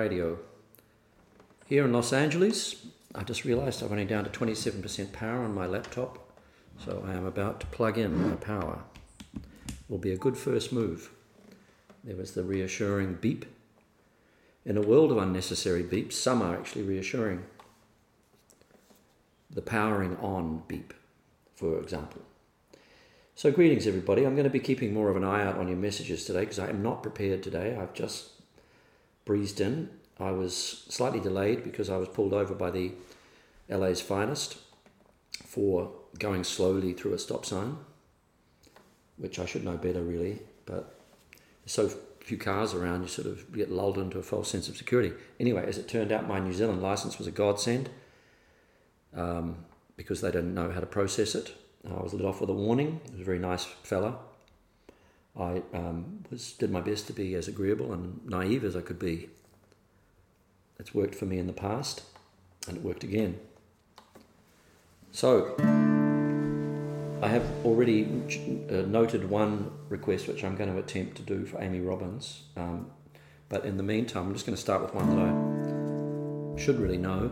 Radio. Here in Los Angeles, I just realized I'm only down to 27% power on my laptop, so I am about to plug in my power. Will be a good first move. There was the reassuring beep. In a world of unnecessary beeps, some are actually reassuring. The powering on beep, for example. So, greetings everybody. I'm going to be keeping more of an eye out on your messages today because I am not prepared today. I've just breezed in. I was slightly delayed because I was pulled over by the LA's finest for going slowly through a stop sign, which I should know better really, but there's so few cars around, you sort of get lulled into a false sense of security. Anyway, as it turned out, my New Zealand license was a godsend um, because they didn't know how to process it. I was let off with a warning. It was a very nice fella. I um, was did my best to be as agreeable and naive as I could be. It's worked for me in the past, and it worked again. So, I have already uh, noted one request which I'm going to attempt to do for Amy Robbins. Um, but in the meantime, I'm just going to start with one that I should really know.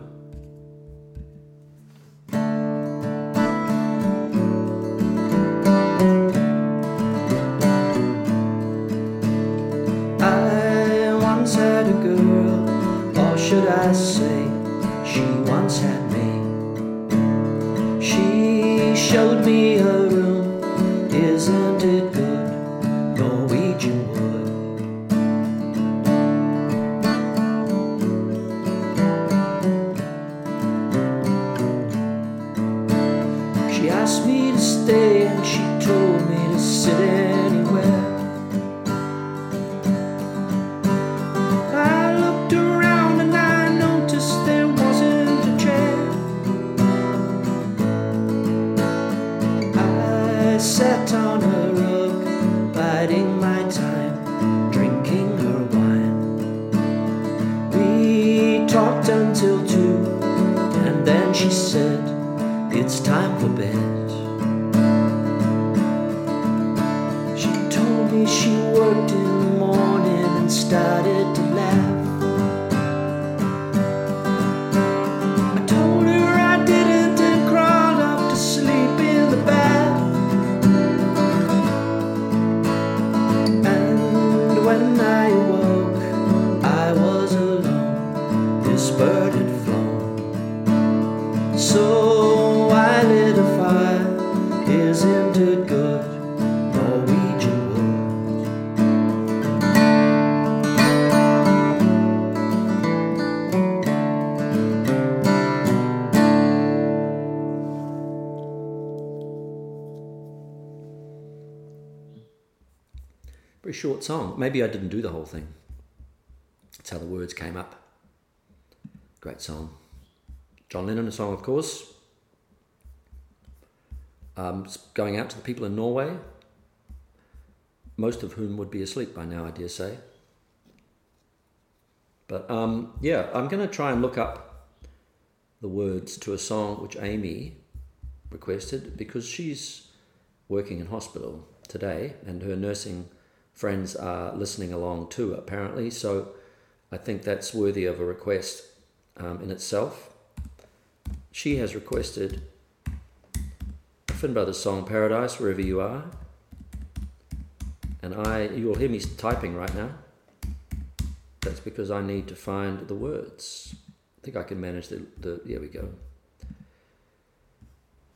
it's time for bed. She told me she worked short song. Maybe I didn't do the whole thing. That's how the words came up. Great song. John Lennon, a song, of course. Um, going out to the people in Norway, most of whom would be asleep by now, I dare say. But um, yeah, I'm going to try and look up the words to a song which Amy requested because she's working in hospital today and her nursing friends are listening along too, apparently. So I think that's worthy of a request um, in itself. She has requested a Finn Brothers song, Paradise, wherever you are. And I, you'll hear me typing right now. That's because I need to find the words. I think I can manage the, the there we go.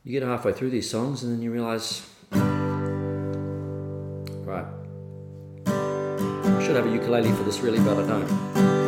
You get halfway through these songs and then you realize, right, should have a ukulele for this really, but I don't.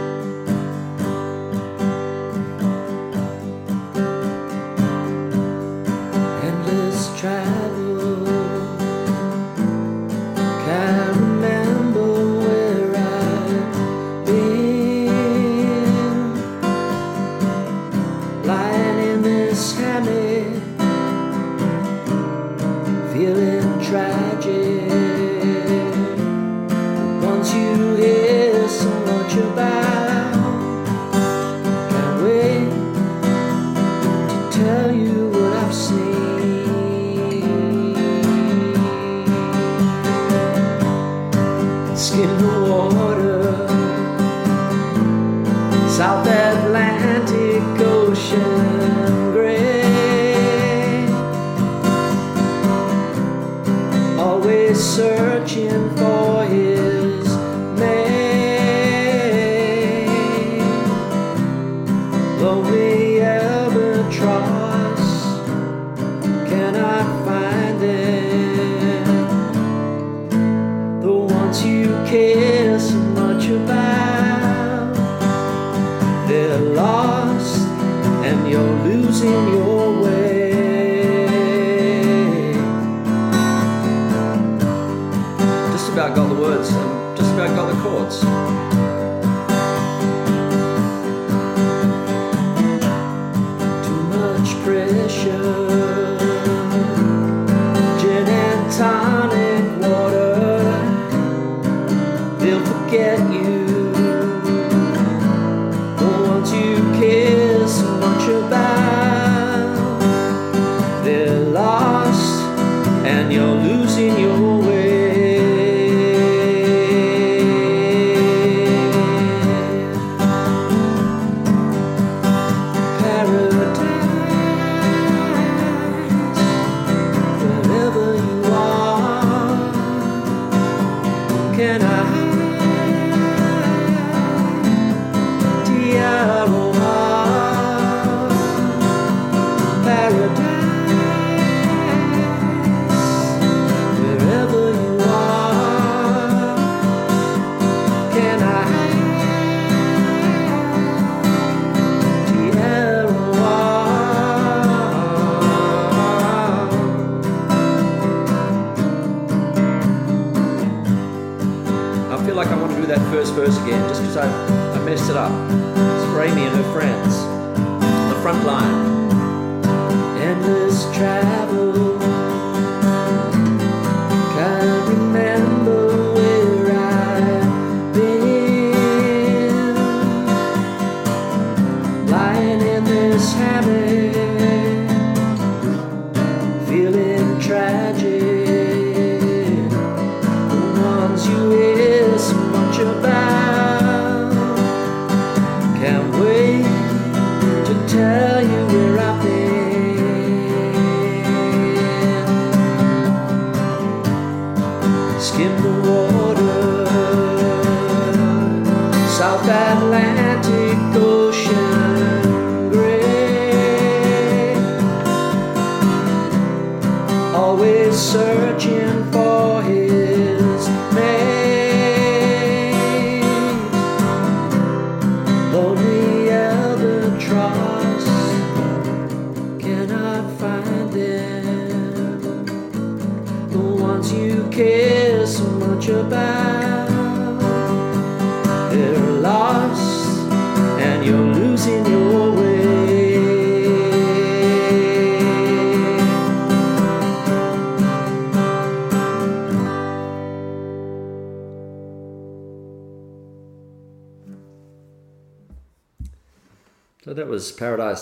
Searching for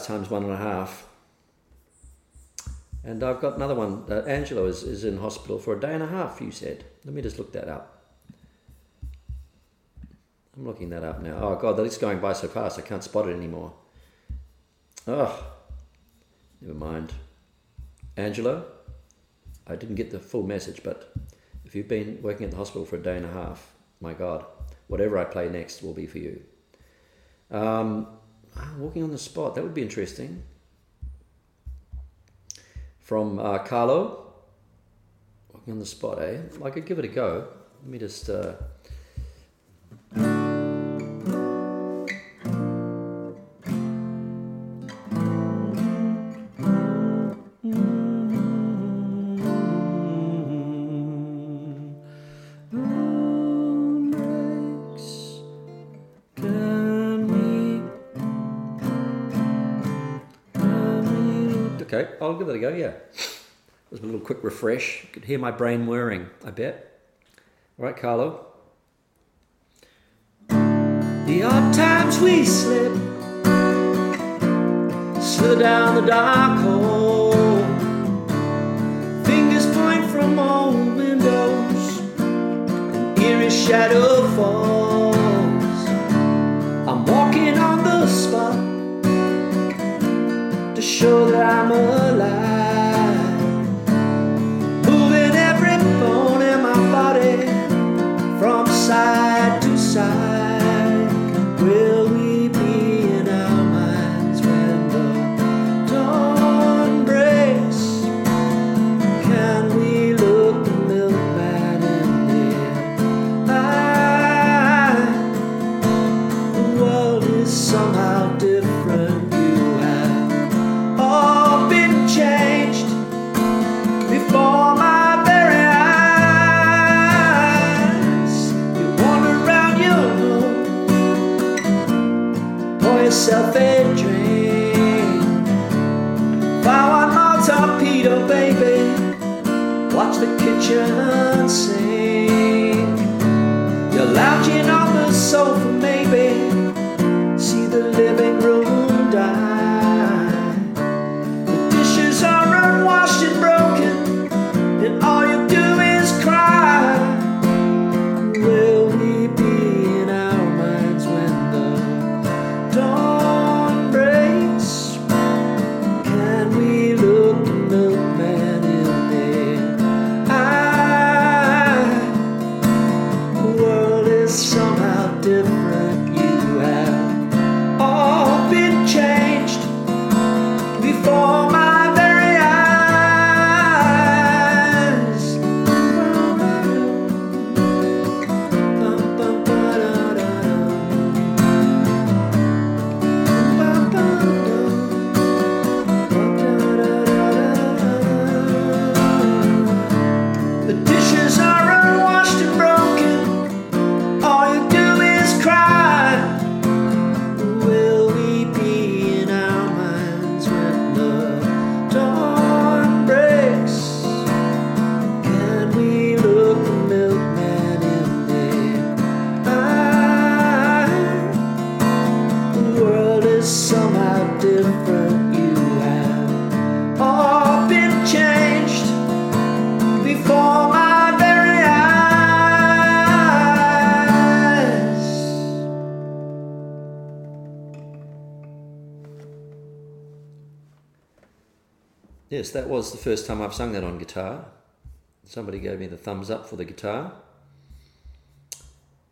times one and a half. And I've got another one. Uh, Angela is, is in hospital for a day and a half, you said. Let me just look that up. I'm looking that up now. Oh, God, that is going by so fast, I can't spot it anymore. Oh, never mind. Angela, I didn't get the full message, but if you've been working at the hospital for a day and a half, my God, whatever I play next will be for you. Um, ah, walking on the spot, that would be interesting. From uh, Carlo, walking on the spot, eh? I could give it a go. Let me just. Uh, I'll give it a go, yeah. It was a little quick refresh. You could hear my brain whirring, I bet. All right, Carlo. The odd times we slip, slid down the dark hole. Fingers point from old windows, an eerie shadow falls. Show that I'm alive. Yourself a drink. Fire one more torpedo, baby. Watch the kitchen sink. You're lounging on the sofa, Yes, that was the first time I've sung that on guitar. Somebody gave me the thumbs up for the guitar.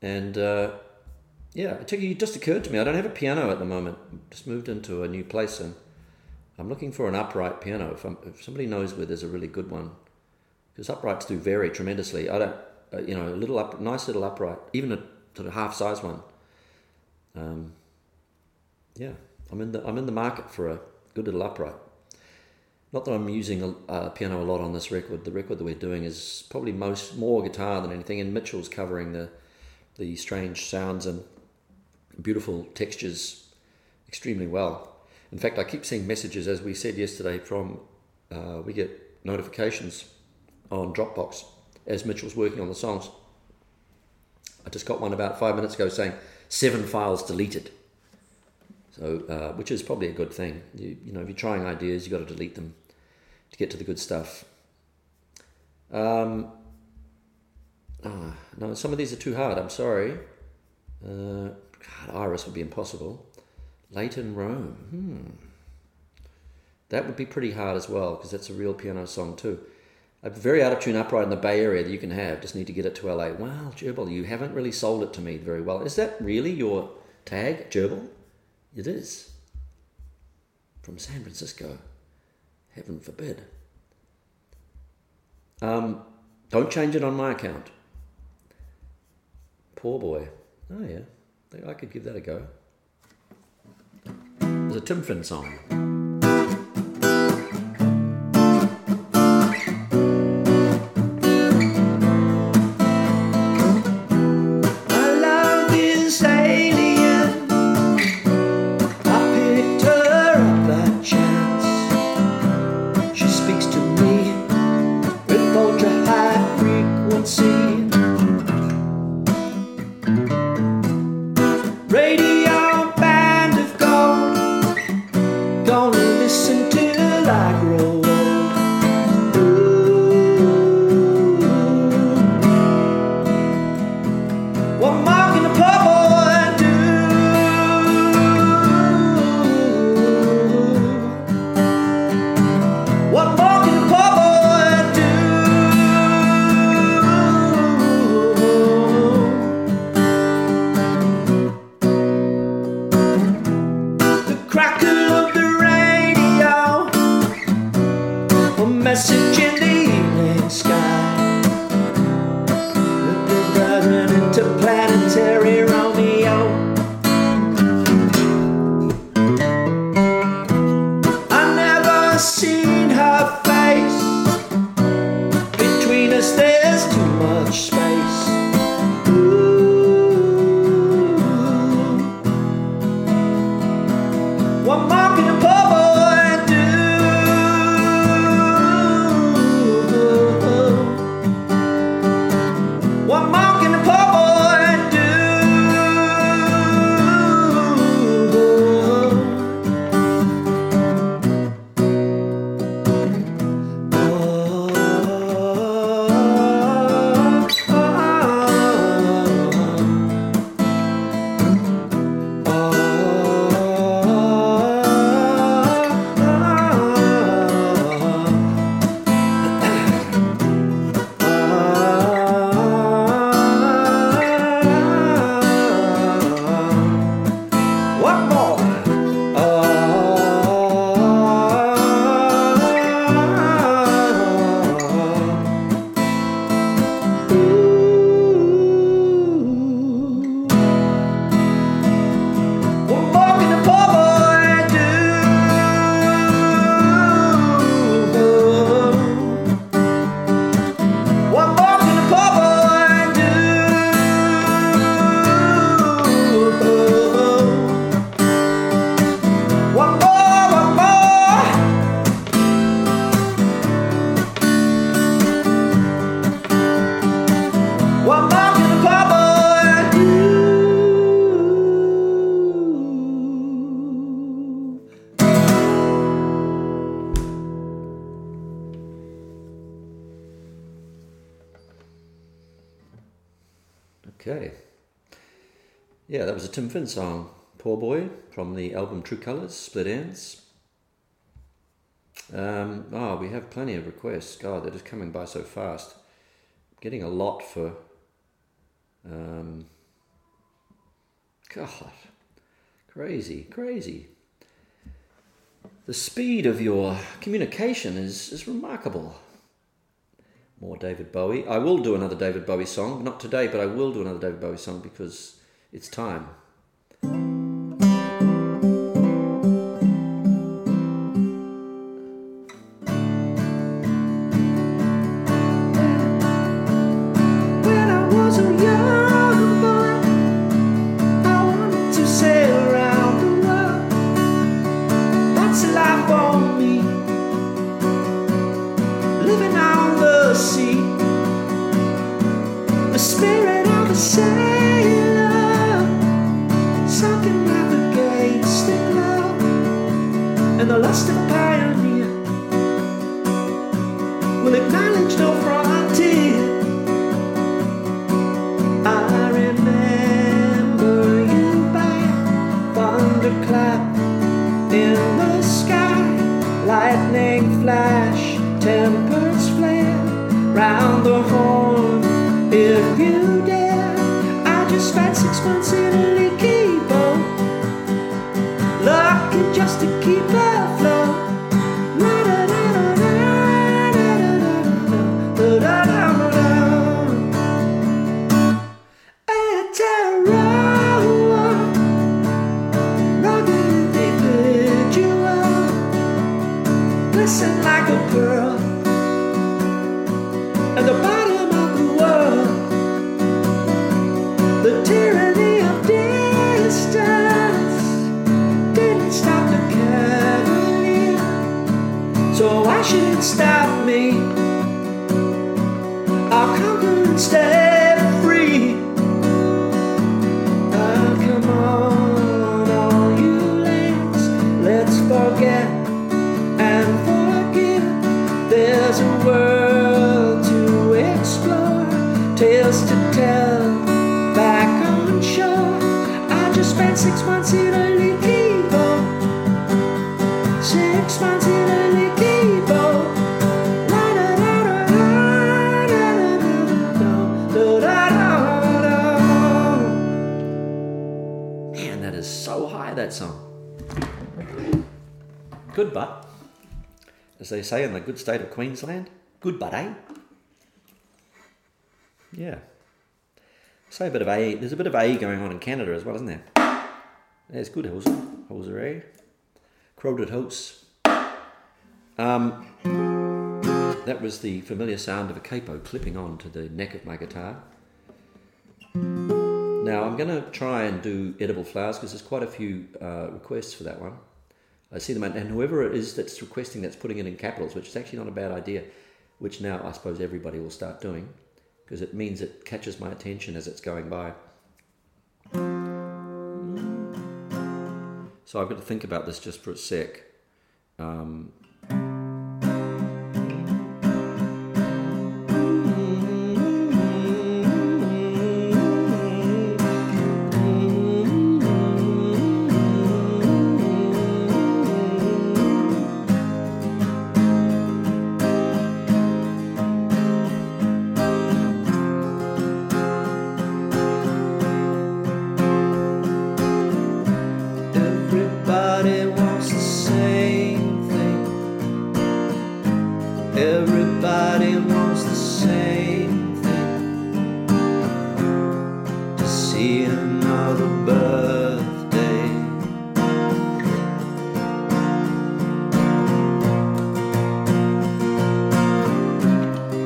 And uh, yeah, it, took, it just occurred to me I don't have a piano at the moment. Just moved into a new place and I'm looking for an upright piano. If, if somebody knows where there's a really good one, because uprights do vary tremendously. I don't, uh, you know, a little up, nice little upright, even a sort of half size one. Um, yeah, I'm in the I'm in the market for a good little upright. Not that I'm using a, a piano a lot on this record. The record that we're doing is probably most more guitar than anything, and Mitchell's covering the the strange sounds and beautiful textures extremely well. In fact, I keep seeing messages, as we said yesterday, from uh, we get notifications on Dropbox as Mitchell's working on the songs. I just got one about five minutes ago saying seven files deleted. So, uh, which is probably a good thing. You, you know, if you're trying ideas, you've got to delete them to get to the good stuff. Um, ah, no, some of these are too hard. I'm sorry. Uh, God, Iris would be impossible. Late in Rome. Hmm. That would be pretty hard as well because that's a real piano song too. A very out of tune upright in the Bay Area that you can have. Just need to get it to LA. Wow, Gerbil, you haven't really sold it to me very well. Is that really your tag, Gerbil? It is. From San Francisco. Heaven forbid. Um, don't change it on my account. Poor boy. Oh, yeah. I could give that a go. There's a Tim Finn song. Finn song, Poor Boy, from the album True Colours, Split Enz. Um, oh, we have plenty of requests. God, they're just coming by so fast. Getting a lot for. Um, God, crazy, crazy. The speed of your communication is, is remarkable. More David Bowie. I will do another David Bowie song. Not today, but I will do another David Bowie song because it's time. Say in the good state of Queensland. Good butt, eh? Yeah. Say a bit of A. There's a bit of A going on in Canada as well, isn't there? There's good Hilser. Hilser, eh? Crowded House. Um, that was the familiar sound of a capo clipping on to the neck of my guitar. Now I'm going to try and do edible flowers because there's quite a few uh, requests for that one. I see them, and whoever it is that's requesting that's putting it in capitals, which is actually not a bad idea, which now I suppose everybody will start doing because it means it catches my attention as it's going by. So I've got to think about this just for a sec. Um,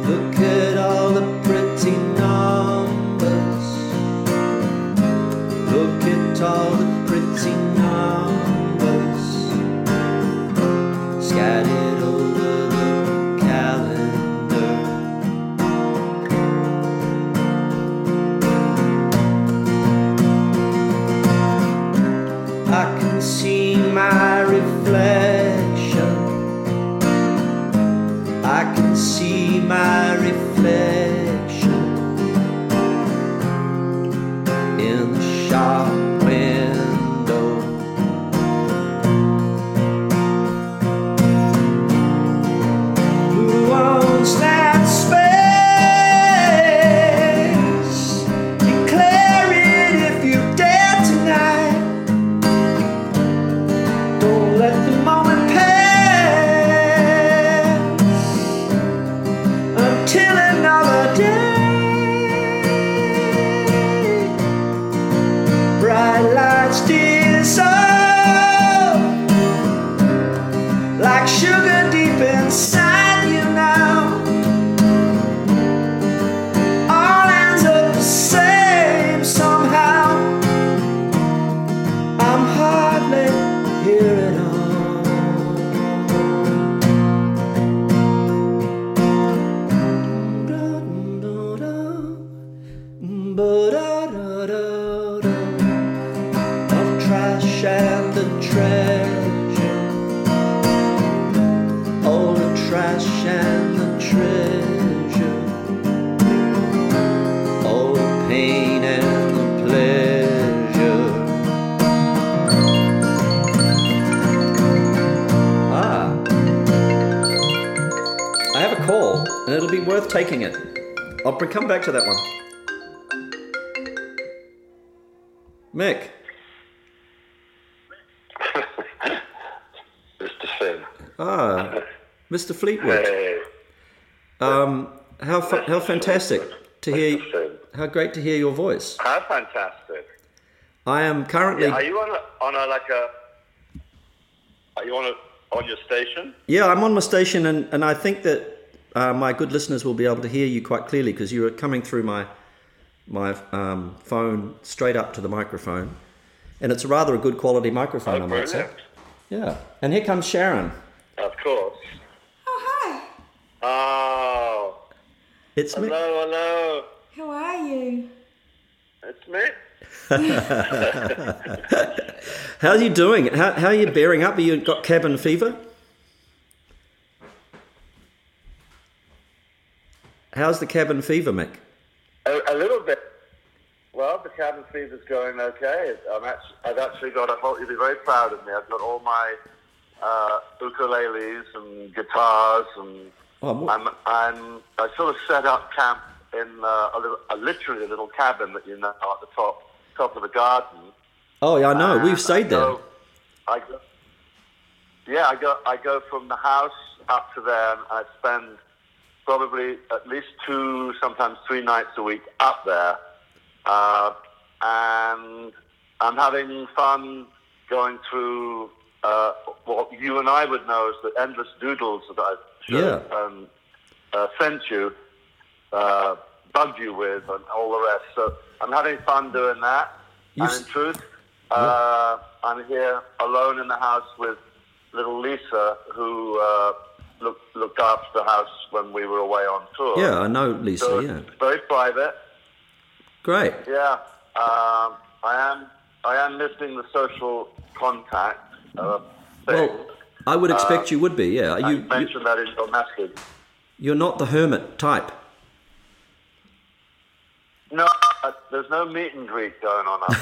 Look at all the pretty numbers. Look at all the I'll come back to that one. Mick. Mr. Finn. Ah, Mr. Fleetwood. Hey, Um, how fa- how fantastic to hear. How great to hear your voice. How fantastic. I am currently. Are you on a, on a like a? Are you on a on your station? Yeah, I'm on my station, and, and I think that uh, my good listeners will be able to hear you quite clearly because you are coming through my my um, phone straight up to the microphone, and it's rather a good quality microphone, I Oh, might say. Yeah, and here comes Sharon. Of course. Oh, hi. Oh, It's me. hello, hello. How are you? It's me. How are you doing? How, how are you bearing up? Have you got cabin fever? How's the cabin fever, Mick? A, a little bit. Well, the cabin fever's going okay. I'm actually, I've actually got a whole. You'll be very proud of me. I've got all my uh, ukuleles and guitars, and Oh, I'm, I'm. I sort of set up camp in uh, a little, a, literally a little cabin that you know at the top, top of the garden. oh yeah, I know. We've stayed there. go- I go, yeah, I go. I go from the house up to there, and I spend probably at least two, sometimes three nights a week up there, uh, and I'm having fun going through uh, what you and I would know as the endless doodles that I've shown, Yeah. um, uh, sent you, uh, bugged you with, and all the rest. So I'm having fun doing that. You and s- in truth, uh, I'm here alone in the house with little Lisa, who uh, looked after the house when we were away on tour. Yeah, I know Lisa. So Yeah, very private. great. Yeah, um, I am. I am missing the social contact. Uh. Well, I would expect you would be. Yeah, you you, you mentioned that in your message. you're not the hermit type. No, uh, there's no meet and greet going on up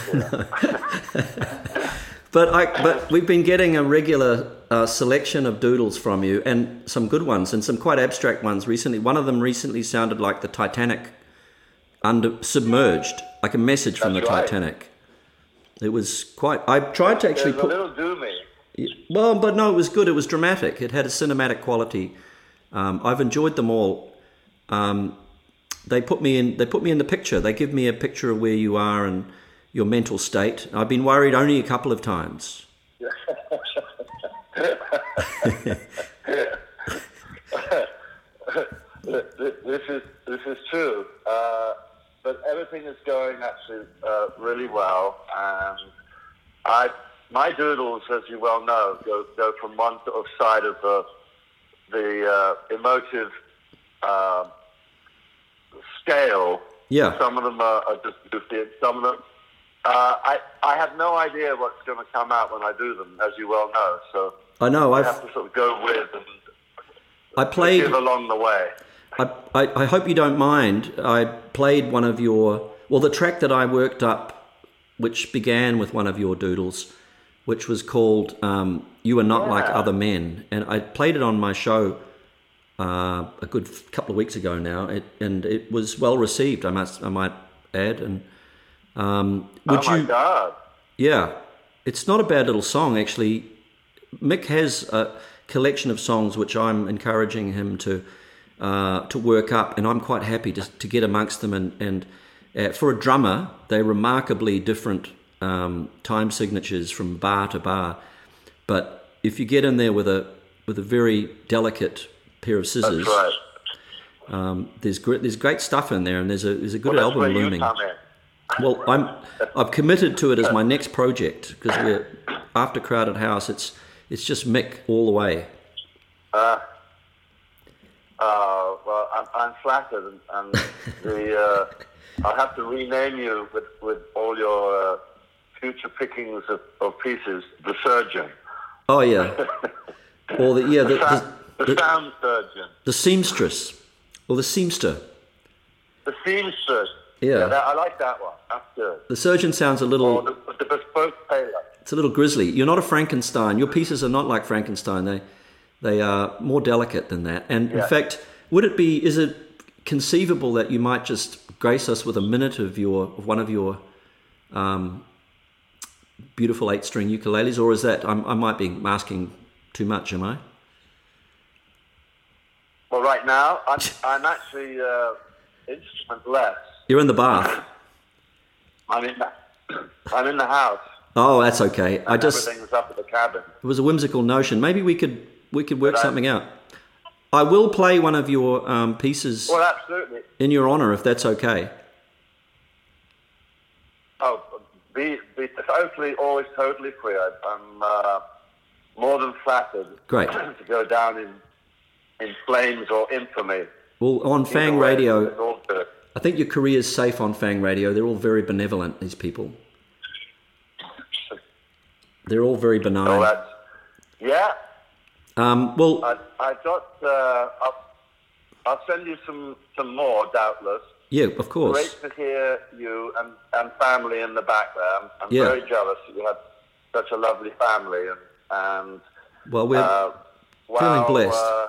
here. But I, but we've been getting a regular uh, selection of doodles from you, and some good ones, and some quite abstract ones recently. One of them recently sounded like the Titanic under submerged, like a message from That's the right. Titanic. It was quite. I tried to actually There's a put. little doomy. Well, but no, it was good. It was dramatic. It had a cinematic quality. Um, I've enjoyed them all. Um, they put me in. They put me in the picture. They give me a picture of where you are and your mental state. I've been worried only a couple of times. Th- th- This is this is true, uh, but everything is going actually uh, really well, and I my doodles, as you well know, go go from one sort of side of the the uh, emotive uh, scale. Yeah. Some of them are, are just goofy, and some of them. Uh, I I have no idea what's going to come out when I do them, as you well know. So I know. I I've have to sort of go with and I played. give along the way. I, I, I hope you don't mind. I played one of your well, the track that I worked up, which began with one of your doodles, which was called um, "You Are Not Like Other Men," and I played it on my show uh, a good couple of weeks ago now, it, and it was well received. I must, I might add, and um, would oh my you? God! Yeah, it's not a bad little song actually. Mick has a collection of songs which I'm encouraging him to uh, to work up, and I'm quite happy to, to get amongst them. And, and uh, for a drummer, they're remarkably different um, time signatures from bar to bar. But if you get in there with a with a very delicate pair of scissors, right. um, there's great there's great stuff in there, and there's a there's a good Well, album looming. Well, I'm I've committed to it as my next project because we're after Crowded House. It's it's just Mick all the way. Uh, well, I'm, I'm flattered, and, and the uh, I'll have to rename you with, with all your uh, future pickings of, of pieces. The surgeon, Oh yeah, or the yeah the the, the the, sound surgeon, the seamstress or the seamster. the seamstress. Yeah. that, I like that one. That's good. The surgeon sounds a little the, the bespoke tailor. it's a little grisly. You're not a Frankenstein. Your pieces are not like Frankenstein. They they are more delicate than that. And in fact, would it be is it conceivable that you might just grace us with a minute of your of one of your um, beautiful eight string ukuleles, or is that I'm, I might be asking too much? Am I? Well, right now I'm, I'm actually uh, instrumentless. You're in the bath. I'm in the, I'm in the house. Oh, that's okay. I just everything's up at the cabin. it was a whimsical notion. Maybe we could we could work I- something out. I will play one of your um, pieces Well, absolutely. in your honor, if that's okay. Oh, be, be totally, always totally free. I, I'm uh, more than flattered Great. to go down in in flames or infamy. Well, on Either Fang way, Radio, it's all good. I think your career is safe on Fang Radio. They're all very benevolent. These people. They're all very benign. that's yeah. Um, well, I I got. Uh, I'll, I'll send you some some more, doubtless. yeah, of course. Great to hear you and, and family in the back there. I'm, I'm Yeah. very jealous that you have such a lovely family and and Well, we're uh, feeling wow, blessed. Uh,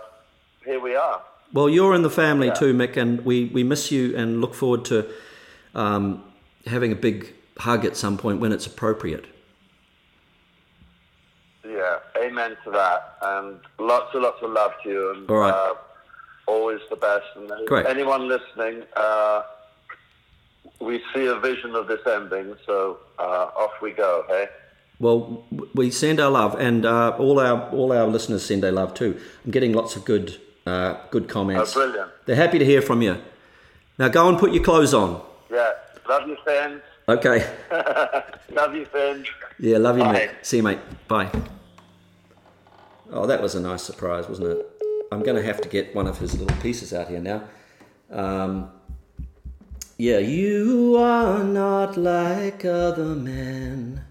here we are. Well. You're in the family Yeah. too, Mick, and we we miss you and look forward to um, having a big hug at some point when it's appropriate. Yeah, amen to that. And lots and lots of love to you. And All right. uh, always the best. And Great. anyone listening, uh, we see a vision of this ending. So uh, off we go. Hey. Well, we send our love, and uh, all our all our listeners send their love too. I'm getting lots of good Uh, good Oh, comments. brilliant. They're happy to hear from you. Now go and put your clothes on. Yeah. Love you, Finn. Okay. Love you, Finn. Yeah, love you, Bye. mate. See you, mate. Bye. Oh, that was a nice surprise, wasn't it? I'm going to have to get one of his little pieces out here now. Um, yeah, you are not like other men.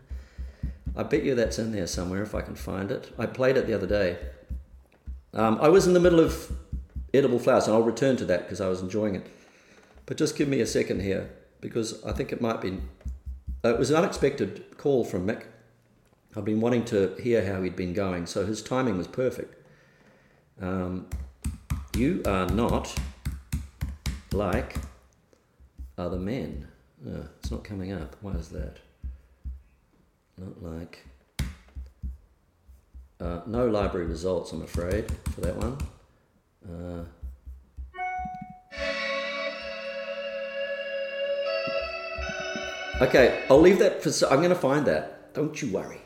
I bet you that's in there somewhere if I can find it. I played it the other day. Um, I was in the middle of edible flowers, and I'll return to that because I was enjoying it. But just give me a second here because I think it might be. Uh, it was an unexpected call from Mick. I've been wanting to hear how he'd been going, so his timing was perfect. Um, you are not like other men. Uh, it's not coming up. Why is that? Not like. Uh, no library results, I'm afraid, for that one. Uh, okay, I'll leave that for. I'm going to find that. Don't you worry.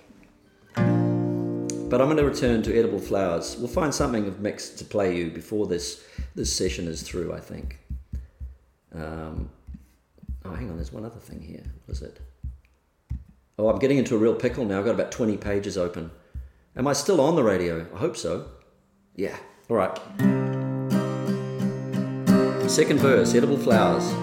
But I'm going to return to edible flowers. We'll find something of Mick's to play you before this this session is through. I think. Um, oh, hang on. There's one other thing here. What is it? Oh, I'm getting into a real pickle now. I've got about 20 pages open. Am I still on the radio? I hope so. Yeah. All right. Second verse, edible flowers.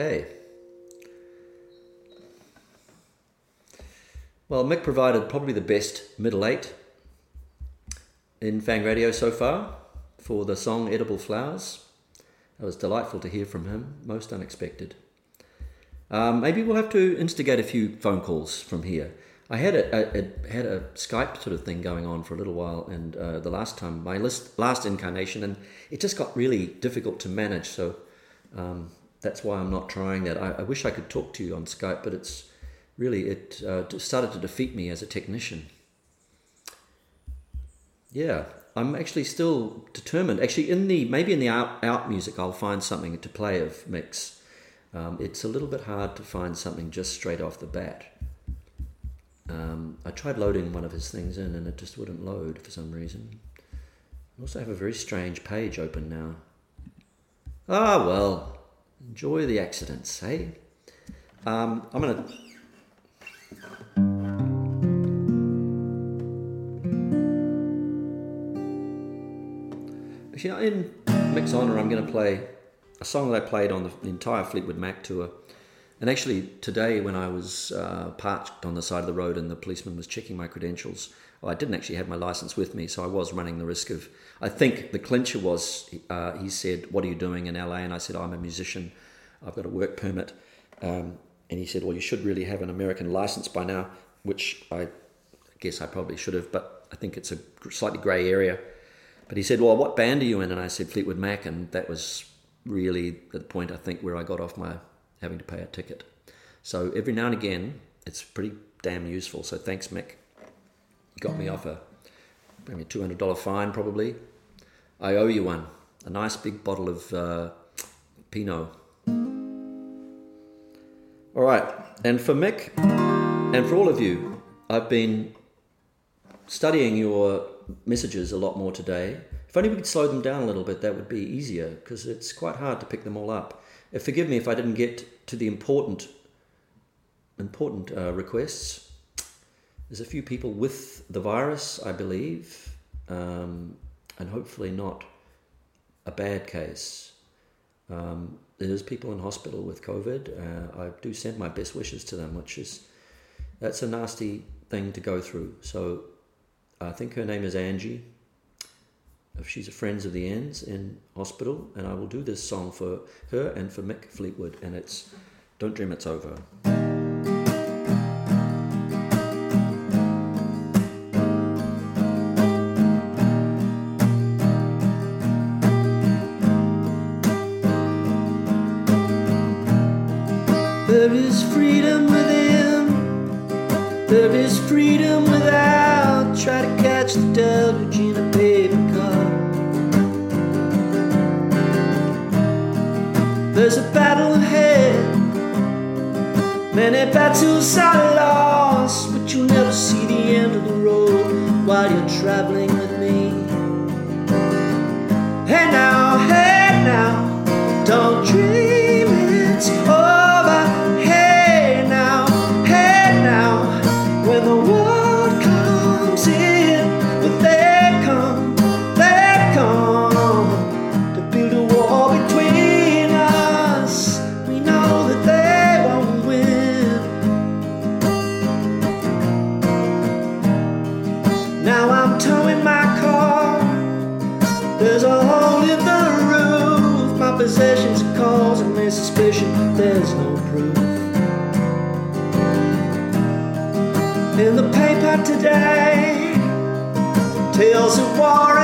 Okay. Well, Mick provided probably the best middle eight in Fang Radio so far for the song Edible Flowers. It was delightful to hear from him, most unexpected. Um, maybe we'll have to instigate a few phone calls from here. I had a, a, a had a Skype sort of thing going on for a little while, and uh, the last time, my list, last incarnation, and it just got really difficult to manage. So um, that's why I'm not trying that. I, I wish I could talk to you on Skype, but it's really it uh, started to defeat me as a technician. Yeah, I'm actually still determined. Actually, in the maybe in the out, out music, I'll find something to play of Mick's. Um, it's a little bit hard to find something just straight off the bat. Um, I tried loading one of his things in, and it just wouldn't load for some reason. I also have a very strange page open now. Ah well, Enjoy the accidents, hey? Um, I'm going to. Actually, in Mick's honor, I'm going to play a song that I played on the entire Fleetwood Mac tour and actually, today when I was uh, parked on the side of the road and the policeman was checking my credentials, well, I didn't actually have my license with me, so I was running the risk of. I think the clincher was uh, he said, "What are you doing in LA?" And I said, "I'm a musician. I've got a work permit." Um, and he said, "Well, you should really have an American license by now," which I guess I probably should have, but I think it's a slightly grey area. But he said, "Well, what band are you in?" And I said, "Fleetwood Mac," and that was really the point I think where I got off my having to pay a ticket. So every now and again, it's pretty damn useful. So thanks, Mick. You got me off a two hundred dollar fine probably. I owe you one. A nice big bottle of uh, Pinot. All right, and for Mick, and for all of you, I've been studying your messages a lot more today. If only we could slow them down a little bit, that would be easier because it's quite hard to pick them all up. Uh, forgive me if I didn't get to the important, important uh, requests. There's a few people with the virus, I believe, um, and hopefully not a bad case. Um, there's people in hospital with COVID. Uh, I do send my best wishes to them, which is that's a nasty thing to go through. So I think her name is Angie. She's a Frenz of the Enz in hospital, and I will do this song for her and for Mick Fleetwood, and it's Don't Dream It's Over. Of war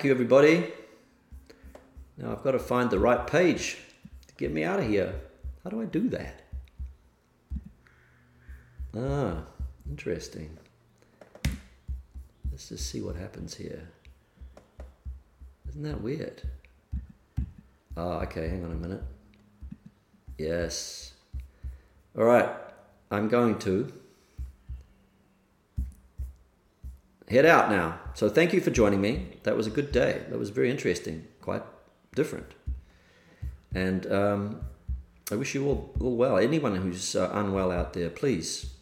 thank you, everybody. Now I've got to find the right page to get me out of here. How do I do that? Ah, interesting. Let's just see what happens here. Isn't that weird? Ah, okay, hang on a minute. Yes. All right, I'm going to head out now. So thank you for joining me. That was a good day. That was very interesting, quite different. And um, I wish you all, all well. Anyone who's uh, unwell out there, please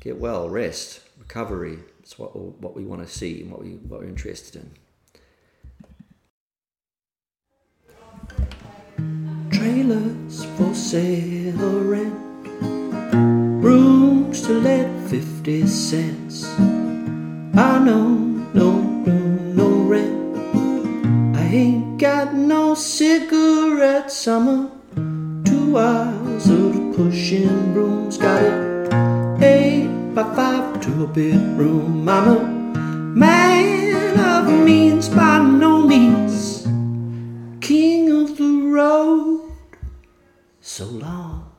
get well, rest, recovery. It's what, what we want to see and what, we, what we're interested in. Trailers for sale or rent, rooms to let 50 cents. I know no room, no rent. I ain't got no cigarettes. I'm a two hours of pushing brooms. Got it eight by five to a bedroom. I'm a man of means by no means. King of the road. So long.